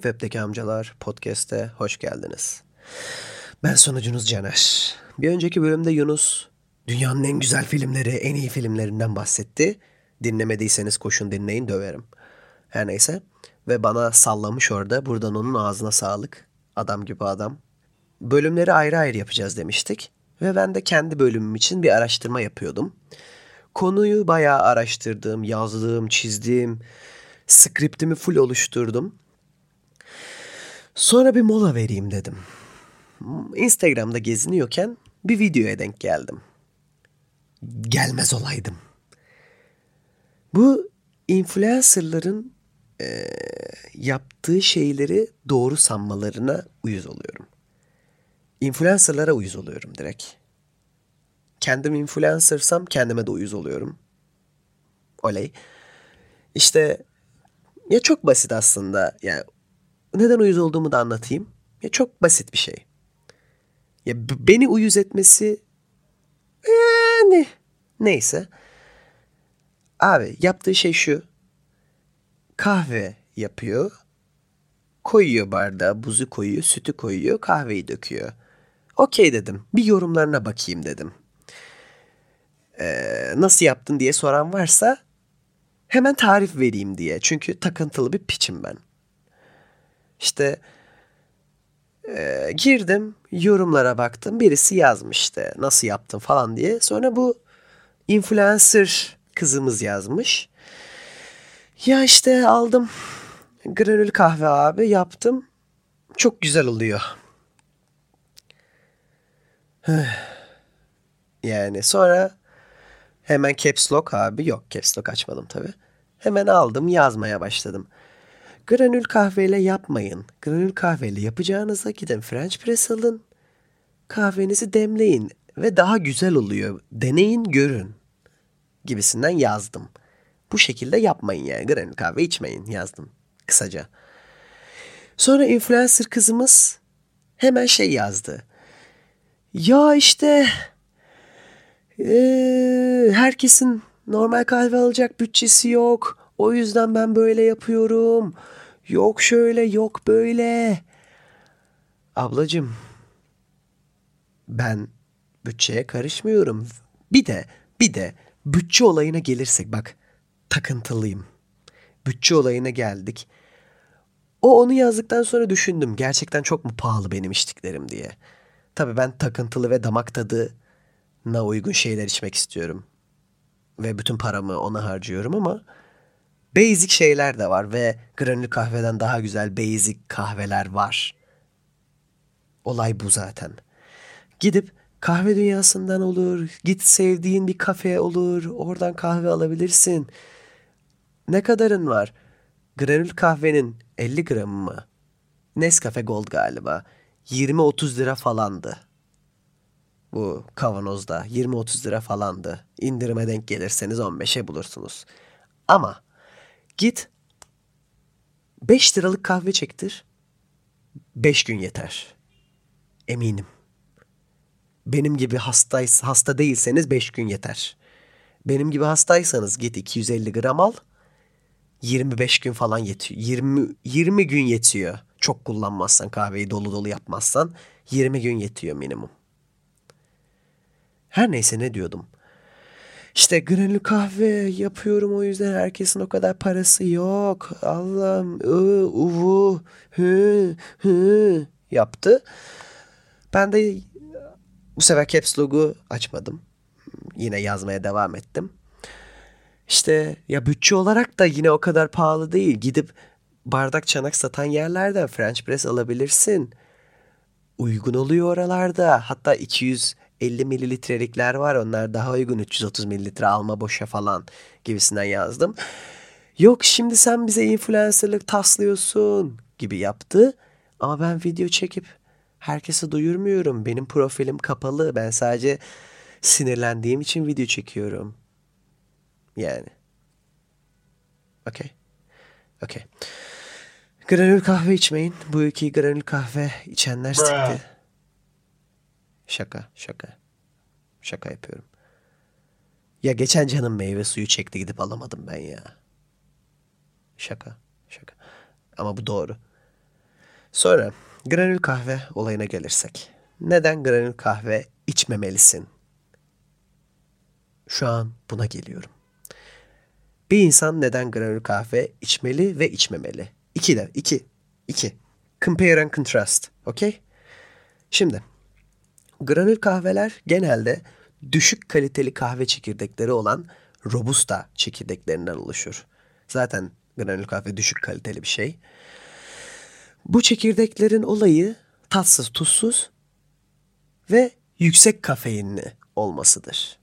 Deep Web'deki amcalar podcast'e hoş geldiniz. Ben sonucunuz Caner. Bir önceki bölümde Yunus dünyanın en güzel filmleri, en iyi filmlerinden bahsetti. Dinlemediyseniz koşun dinleyin döverim. Her neyse. Ve bana sallamış orada. Buradan onun ağzına sağlık. Adam gibi adam. Bölümleri ayrı ayrı yapacağız demiştik. Ve ben de kendi bölümüm için bir araştırma yapıyordum. Konuyu bayağı araştırdım, yazdım, çizdim. Skriptimi full oluşturdum. Sonra bir mola vereyim dedim. Instagram'da geziniyorken bir videoya denk geldim. Gelmez olaydım. Bu influencerların e, yaptığı şeyleri doğru sanmalarına uyuz oluyorum. Influencerlara uyuz oluyorum direkt. Kendim influencersam kendime de uyuz oluyorum. Oley. İşte ya çok basit aslında. Yani neden uyuz olduğumu da anlatayım. Ya çok basit bir şey. Ya beni uyuz etmesi yani neyse. Abi yaptığı şey şu. Kahve yapıyor. Koyuyor bardağa, buzu koyuyor, sütü koyuyor, kahveyi döküyor. Okey dedim. Bir yorumlarına bakayım dedim. Ee, nasıl yaptın diye soran varsa hemen tarif vereyim diye. Çünkü takıntılı bir piçim ben. İşte e, girdim yorumlara baktım. Birisi yazmıştı nasıl yaptın falan diye. Sonra bu influencer kızımız yazmış. Ya işte aldım granül kahve abi yaptım. Çok güzel oluyor. yani sonra hemen caps lock abi yok caps lock açmadım tabi. Hemen aldım yazmaya başladım. Granül kahveyle yapmayın. Granül kahveyle yapacağınıza gidin French press alın. Kahvenizi demleyin ve daha güzel oluyor. Deneyin görün gibisinden yazdım. Bu şekilde yapmayın yani. Granül kahve içmeyin yazdım kısaca. Sonra influencer kızımız hemen şey yazdı. Ya işte ee, herkesin normal kahve alacak bütçesi yok. O yüzden ben böyle yapıyorum. Yok şöyle yok böyle. Ablacım ben bütçeye karışmıyorum. Bir de bir de bütçe olayına gelirsek bak takıntılıyım. Bütçe olayına geldik. O onu yazdıktan sonra düşündüm. Gerçekten çok mu pahalı benim içtiklerim diye. Tabii ben takıntılı ve damak tadına uygun şeyler içmek istiyorum. Ve bütün paramı ona harcıyorum ama basic şeyler de var ve granül kahveden daha güzel basic kahveler var. Olay bu zaten. Gidip kahve dünyasından olur, git sevdiğin bir kafe olur, oradan kahve alabilirsin. Ne kadarın var? Granül kahvenin 50 gramı mı? Nescafe Gold galiba. 20-30 lira falandı. Bu kavanozda 20-30 lira falandı. İndirime denk gelirseniz 15'e bulursunuz. Ama git 5 liralık kahve çektir. 5 gün yeter. Eminim. Benim gibi hastaysa, hasta değilseniz 5 gün yeter. Benim gibi hastaysanız git 250 gram al. 25 gün falan yetiyor. 20 20 gün yetiyor. Çok kullanmazsan kahveyi dolu dolu yapmazsan 20 gün yetiyor minimum. Her neyse ne diyordum. İşte granül kahve yapıyorum o yüzden herkesin o kadar parası yok. Allah'ım ı, uvu hı hı yaptı. Ben de bu sefer caps logo açmadım. Yine yazmaya devam ettim. İşte ya bütçe olarak da yine o kadar pahalı değil. Gidip bardak çanak satan yerlerden French press alabilirsin. Uygun oluyor oralarda. Hatta 250 mililitrelikler var. Onlar daha uygun 330 mililitre alma boşa falan gibisinden yazdım. Yok şimdi sen bize influencerlık taslıyorsun gibi yaptı. Ama ben video çekip herkese duyurmuyorum. Benim profilim kapalı. Ben sadece sinirlendiğim için video çekiyorum. Yani. Okey. Okey. Granül kahve içmeyin. Bu ülkeyi granül kahve içenler sikti. Şaka, şaka. Şaka yapıyorum. Ya geçen canım meyve suyu çekti gidip alamadım ben ya. Şaka, şaka. Ama bu doğru. Sonra granül kahve olayına gelirsek. Neden granül kahve içmemelisin? Şu an buna geliyorum. Bir insan neden granül kahve içmeli ve içmemeli? İki de, iki, iki. Compare and contrast, okey? Şimdi, granül kahveler genelde düşük kaliteli kahve çekirdekleri olan robusta çekirdeklerinden oluşur. Zaten granül kahve düşük kaliteli bir şey. Bu çekirdeklerin olayı tatsız, tuzsuz ve yüksek kafeinli olmasıdır.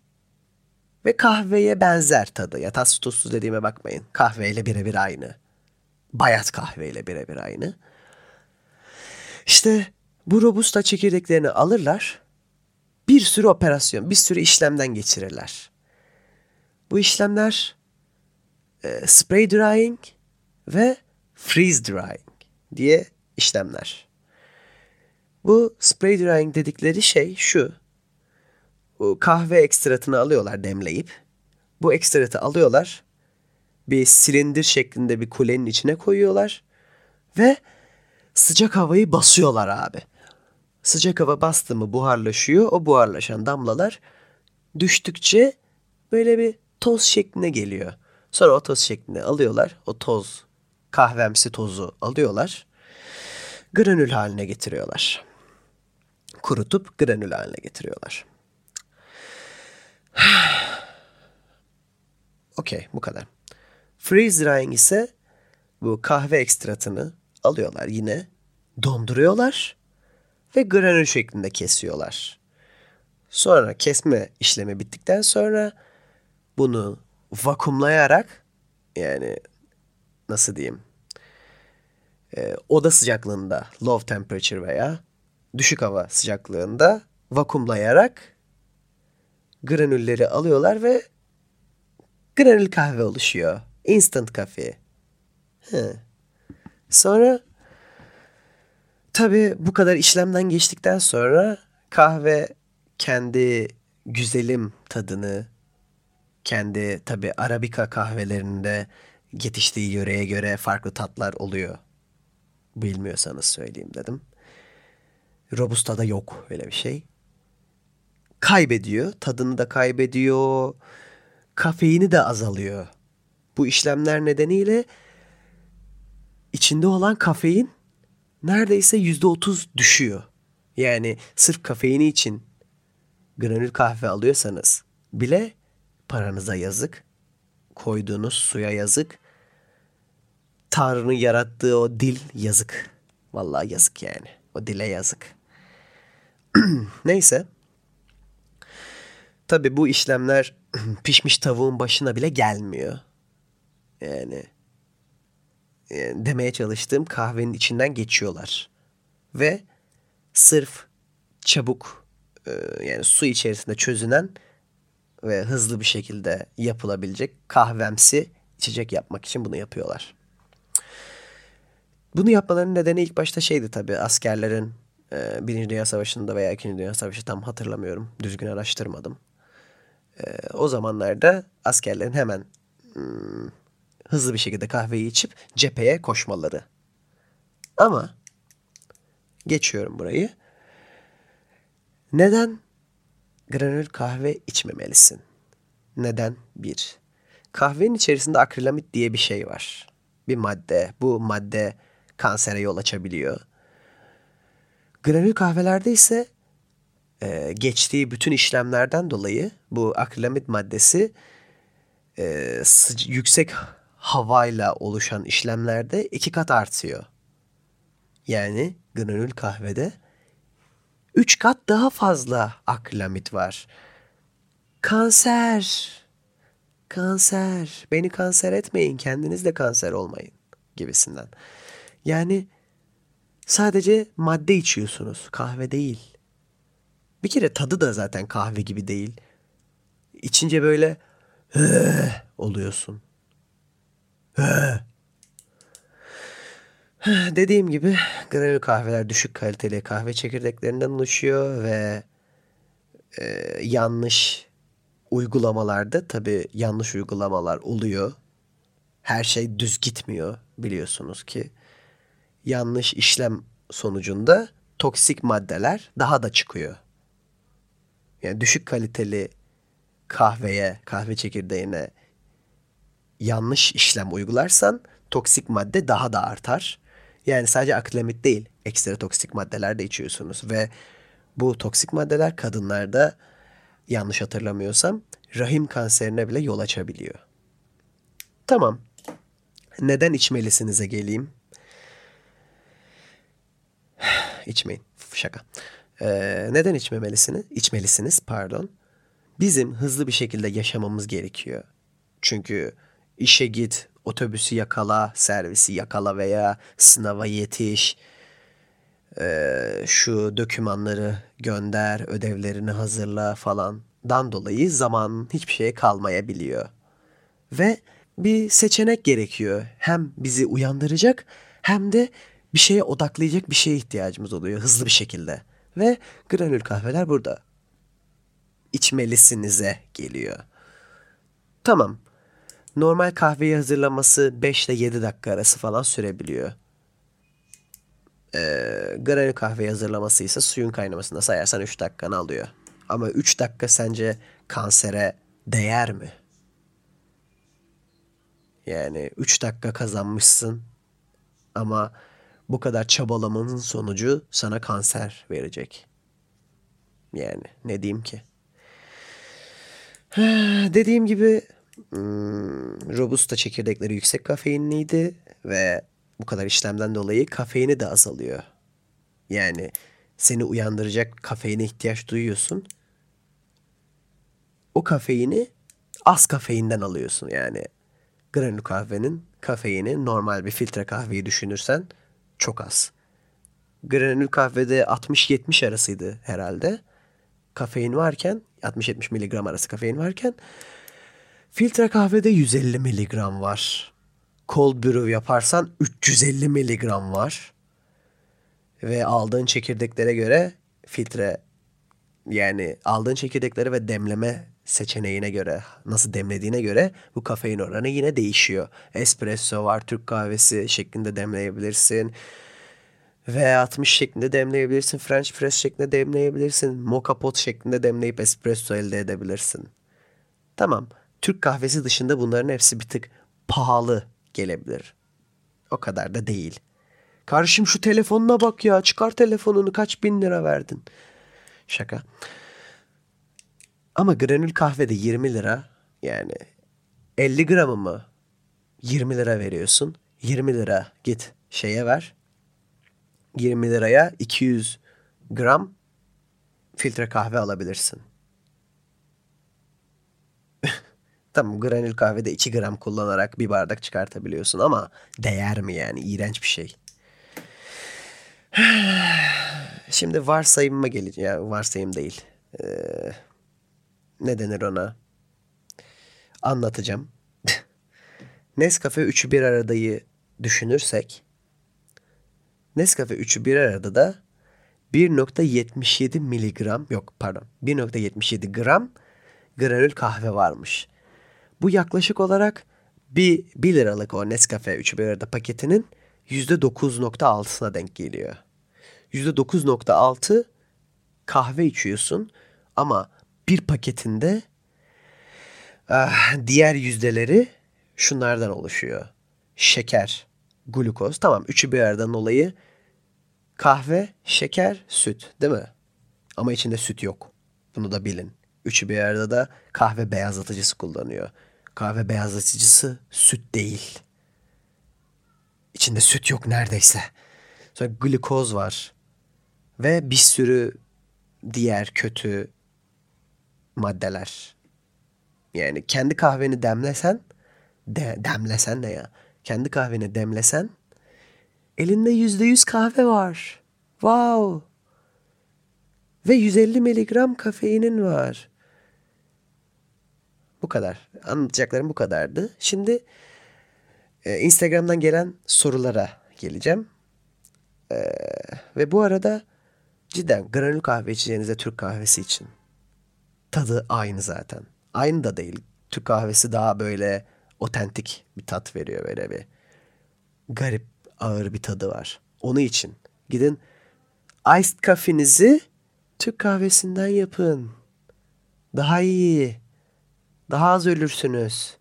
Ve kahveye benzer tadı. Ya tatsız tuzsuz dediğime bakmayın. Kahveyle birebir aynı. Bayat kahveyle birebir aynı. İşte bu robusta çekirdeklerini alırlar. Bir sürü operasyon, bir sürü işlemden geçirirler. Bu işlemler e, spray drying ve freeze drying diye işlemler. Bu spray drying dedikleri şey şu. Bu kahve ekstratını alıyorlar demleyip. Bu ekstratı alıyorlar. Bir silindir şeklinde bir kulenin içine koyuyorlar. Ve sıcak havayı basıyorlar abi. Sıcak hava bastı mı buharlaşıyor. O buharlaşan damlalar düştükçe böyle bir toz şekline geliyor. Sonra o toz şeklini alıyorlar. O toz, kahvemsi tozu alıyorlar. Granül haline getiriyorlar. Kurutup granül haline getiriyorlar. Okey bu kadar. Freeze drying ise bu kahve ekstratını alıyorlar yine donduruyorlar ve granül şeklinde kesiyorlar. Sonra kesme işlemi bittikten sonra bunu vakumlayarak yani nasıl diyeyim e, oda sıcaklığında low temperature veya düşük hava sıcaklığında vakumlayarak granülleri alıyorlar ve granül kahve oluşuyor. Instant. He. Sonra tabi bu kadar işlemden geçtikten sonra kahve kendi güzelim tadını kendi tabi Arabika kahvelerinde yetiştiği yöreye göre farklı tatlar oluyor. Bilmiyorsanız söyleyeyim dedim. Robusta'da yok öyle bir şey. Kaybediyor. Tadını da kaybediyor. Kafeini de azalıyor. Bu işlemler nedeniyle içinde olan kafein neredeyse yüzde otuz düşüyor. Yani sırf kafeini için granül kahve alıyorsanız bile paranıza yazık. Koyduğunuz suya yazık. Tanrı'nın yarattığı o dil yazık. Vallahi yazık yani. O dile yazık. Neyse. Tabi bu işlemler pişmiş tavuğun başına bile gelmiyor. Yani, yani demeye çalıştığım kahvenin içinden geçiyorlar. Ve sırf çabuk e, yani su içerisinde çözünen ve hızlı bir şekilde yapılabilecek kahvemsi içecek yapmak için bunu yapıyorlar. Bunu yapmalarının nedeni ilk başta şeydi tabii askerlerin e, Birinci Dünya Savaşı'nda veya İkinci Dünya Savaşı tam hatırlamıyorum. Düzgün araştırmadım. E, o zamanlarda askerlerin hemen hmm, hızlı bir şekilde kahveyi içip cepheye koşmaları. Ama geçiyorum burayı. Neden granül kahve içmemelisin? Neden? Bir, kahvenin içerisinde akrilamit diye bir şey var. Bir madde. Bu madde kansere yol açabiliyor. Granül kahvelerde ise e, geçtiği bütün işlemlerden dolayı bu akrilamit maddesi e, yüksek havayla oluşan işlemlerde iki kat artıyor. Yani granül kahvede üç kat daha fazla akrilamit var. Kanser, kanser, beni kanser etmeyin, kendiniz de kanser olmayın gibisinden. Yani sadece madde içiyorsunuz. Kahve değil. Bir kere tadı da zaten kahve gibi değil. İçince böyle oluyorsun. Dediğim gibi granül kahveler düşük kaliteli kahve çekirdeklerinden oluşuyor ve e, yanlış uygulamalarda tabi yanlış uygulamalar oluyor. Her şey düz gitmiyor biliyorsunuz ki yanlış işlem sonucunda toksik maddeler daha da çıkıyor. Yani düşük kaliteli kahveye, kahve çekirdeğine yanlış işlem uygularsan toksik madde daha da artar. Yani sadece akrilamit değil, ekstra toksik maddeler de içiyorsunuz ve bu toksik maddeler kadınlarda yanlış hatırlamıyorsam rahim kanserine bile yol açabiliyor. Tamam. Neden içmelisinize geleyim. İçmeyin. Şaka. Ee, neden içmemelisiniz? İçmelisiniz pardon. Bizim hızlı bir şekilde yaşamamız gerekiyor. Çünkü işe git, otobüsü yakala, servisi yakala veya sınava yetiş. Ee, şu dokümanları gönder, ödevlerini hazırla falan. Dan dolayı zaman hiçbir şeye kalmayabiliyor. Ve bir seçenek gerekiyor. Hem bizi uyandıracak hem de bir şeye odaklayacak bir şeye ihtiyacımız oluyor hızlı bir şekilde. Ve granül kahveler burada. İçmelisinize geliyor. Tamam. Normal kahveyi hazırlaması 5 ile 7 dakika arası falan sürebiliyor. Ee, granül kahveyi hazırlaması ise suyun kaynamasında sayarsan 3 dakikanı alıyor. Ama 3 dakika sence kansere değer mi? Yani 3 dakika kazanmışsın ama bu kadar çabalamanın sonucu sana kanser verecek. Yani ne diyeyim ki? Dediğim gibi Robusta çekirdekleri yüksek kafeinliydi ve bu kadar işlemden dolayı kafeini de azalıyor. Yani seni uyandıracak kafeine ihtiyaç duyuyorsun. O kafeini az kafeinden alıyorsun yani. Granül kahvenin kafeini normal bir filtre kahveyi düşünürsen çok az. Granül kahvede 60-70 arasıydı herhalde. Kafein varken 60-70 miligram arası kafein varken filtre kahvede 150 miligram var. Cold brew yaparsan 350 miligram var. Ve aldığın çekirdeklere göre filtre yani aldığın çekirdeklere ve demleme seçeneğine göre, nasıl demlediğine göre bu kafein oranı yine değişiyor. Espresso var, Türk kahvesi şeklinde demleyebilirsin. V60 şeklinde demleyebilirsin. French press şeklinde demleyebilirsin. Mocha pot şeklinde demleyip espresso elde edebilirsin. Tamam. Türk kahvesi dışında bunların hepsi bir tık pahalı gelebilir. O kadar da değil. Kardeşim şu telefonuna bak ya. Çıkar telefonunu kaç bin lira verdin. Şaka. Ama granül kahvede 20 lira yani 50 gramı mı 20 lira veriyorsun. 20 lira git şeye ver. 20 liraya 200 gram filtre kahve alabilirsin. Tamam granül kahvede 2 gram kullanarak bir bardak çıkartabiliyorsun ama değer mi yani? İğrenç bir şey. Şimdi varsayımıma geleceğim. Yani varsayım değil. Ee, ne denir ona? Anlatacağım. Nescafe üçü bir aradayı düşünürsek Nescafe üçü bir arada da 1.77 miligram yok pardon 1.77 gram granül kahve varmış. Bu yaklaşık olarak bir 1 liralık o Nescafe üçü bir arada paketinin %9.6'sına denk geliyor. %9.6 kahve içiyorsun ama bir paketinde ah, diğer yüzdeleri şunlardan oluşuyor. Şeker, glukoz. Tamam üçü bir aradan dolayı kahve, şeker, süt değil mi? Ama içinde süt yok. Bunu da bilin. Üçü bir arada da kahve beyazlatıcısı kullanıyor. Kahve beyazlatıcısı süt değil. İçinde süt yok neredeyse. Sonra glukoz var. Ve bir sürü diğer kötü maddeler. Yani kendi kahveni demlesen, de, demlesen ne ya? Kendi kahveni demlesen, elinde yüzde yüz kahve var. Wow. Ve 150 miligram kafeinin var. Bu kadar. Anlatacaklarım bu kadardı. Şimdi e, Instagram'dan gelen sorulara geleceğim. E, ve bu arada cidden granül kahve içeceğinizde Türk kahvesi için tadı aynı zaten. Aynı da değil. Türk kahvesi daha böyle otentik bir tat veriyor böyle bir garip ağır bir tadı var. Onu için Gidin iced kahvenizi Türk kahvesinden yapın. Daha iyi. Daha az ölürsünüz.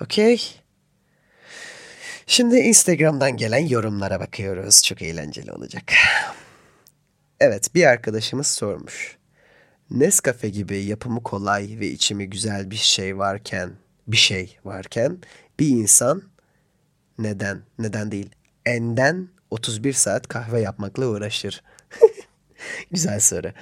Okey? Şimdi Instagram'dan gelen yorumlara bakıyoruz. Çok eğlenceli olacak. Evet bir arkadaşımız sormuş. Nescafe gibi yapımı kolay ve içimi güzel bir şey varken, bir şey varken bir insan neden, neden değil, enden 31 saat kahve yapmakla uğraşır. güzel soru.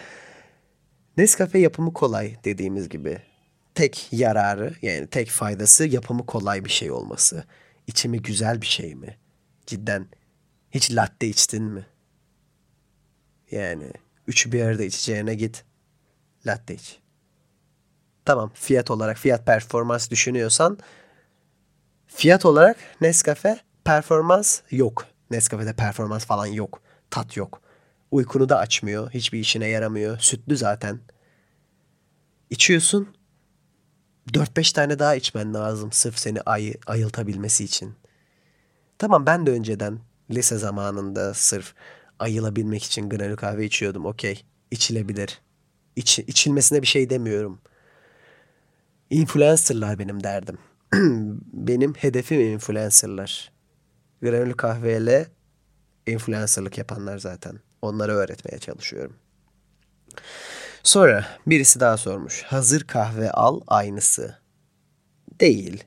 Nescafe yapımı kolay dediğimiz gibi. Tek yararı yani tek faydası yapımı kolay bir şey olması. İçimi güzel bir şey mi? Cidden hiç latte içtin mi? Yani üçü bir arada içeceğine git latte iç. Tamam fiyat olarak fiyat performans düşünüyorsan fiyat olarak Nescafe performans yok. Nescafe'de performans falan yok. Tat yok. Uykunu da açmıyor. Hiçbir işine yaramıyor. Sütlü zaten. İçiyorsun. 4-5 tane daha içmen lazım sırf seni ay ayıltabilmesi için. Tamam ben de önceden lise zamanında sırf ayılabilmek için granül kahve içiyordum. Okey. İçilebilir. İç, içilmesine bir şey demiyorum. Influencerlar benim derdim. benim hedefim influencerlar. Granül kahveyle influencerlık yapanlar zaten. Onları öğretmeye çalışıyorum. Sonra birisi daha sormuş. Hazır kahve al aynısı. Değil.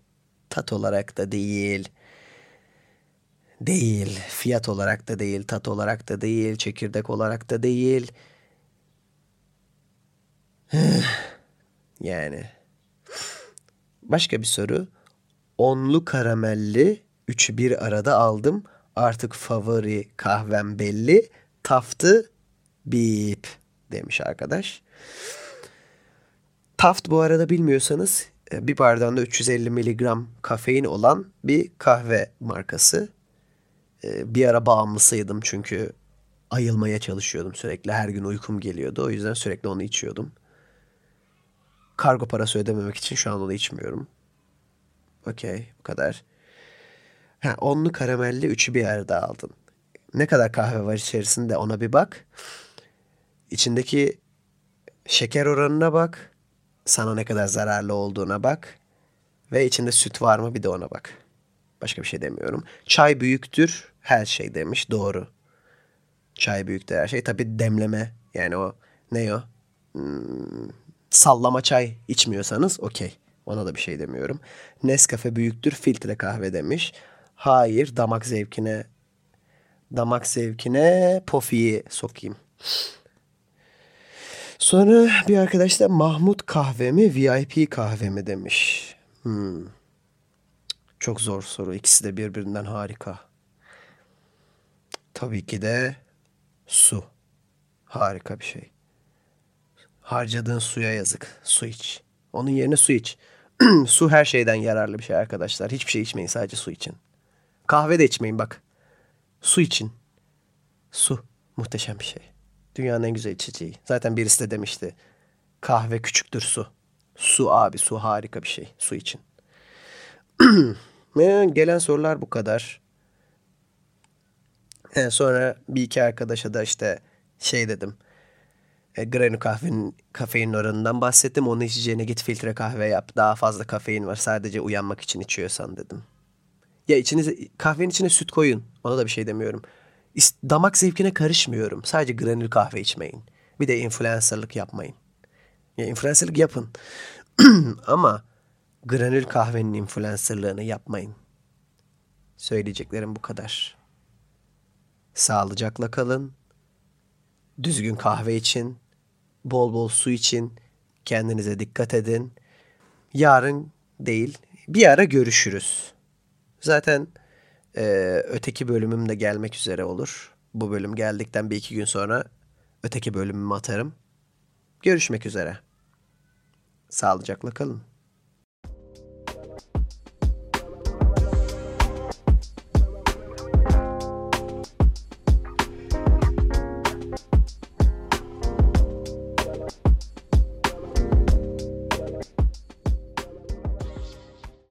Tat olarak da değil. Değil. Fiyat olarak da değil. Tat olarak da değil. Çekirdek olarak da değil. yani. Başka bir soru. Onlu karamelli üçü bir arada aldım. Artık favori kahvem belli. Taftı bip demiş arkadaş. Taft bu arada bilmiyorsanız e, bir bardağında 350 miligram kafein olan bir kahve markası. E, bir ara bağımlısıydım çünkü ayılmaya çalışıyordum sürekli. Her gün uykum geliyordu. O yüzden sürekli onu içiyordum. Kargo parası ödememek için şu an onu içmiyorum. Okey bu kadar. Ha, onlu karamelli üçü bir arada aldın. Ne kadar kahve var içerisinde ona bir bak. İçindeki şeker oranına bak. Sana ne kadar zararlı olduğuna bak. Ve içinde süt var mı bir de ona bak. Başka bir şey demiyorum. Çay büyüktür her şey demiş. Doğru. Çay büyüktür her şey. Tabi demleme yani o ne o? Hmm, sallama çay içmiyorsanız okey. Ona da bir şey demiyorum. Nescafe büyüktür filtre kahve demiş. Hayır damak zevkine damak zevkine pofiyi sokayım. Sonra bir arkadaş da Mahmut kahve mi VIP kahve mi demiş. Hmm. Çok zor soru. İkisi de birbirinden harika. Tabii ki de su. Harika bir şey. Harcadığın suya yazık. Su iç. Onun yerine su iç. su her şeyden yararlı bir şey arkadaşlar. Hiçbir şey içmeyin sadece su için. Kahve de içmeyin bak. Su için. Su. Muhteşem bir şey. Dünyanın en güzel içeceği. Zaten birisi de demişti. Kahve küçüktür su. Su abi su harika bir şey. Su için. Gelen sorular bu kadar. Yani sonra bir iki arkadaşa da işte şey dedim. E, granül kahvenin kafein oranından bahsettim. Onu içeceğine git filtre kahve yap. Daha fazla kafein var. Sadece uyanmak için içiyorsan dedim. Ya içinize kahvenin içine süt koyun. Ona da bir şey demiyorum. Damak zevkine karışmıyorum. Sadece granül kahve içmeyin. Bir de influencerlık yapmayın. Ya influencerlık yapın. Ama granül kahvenin influencerlığını yapmayın. Söyleyeceklerim bu kadar. Sağlıcakla kalın. Düzgün kahve için, bol bol su için kendinize dikkat edin. Yarın değil, bir ara görüşürüz. Zaten e, öteki bölümüm de gelmek üzere olur. Bu bölüm geldikten bir iki gün sonra öteki bölümümü atarım. Görüşmek üzere. Sağlıcakla kalın.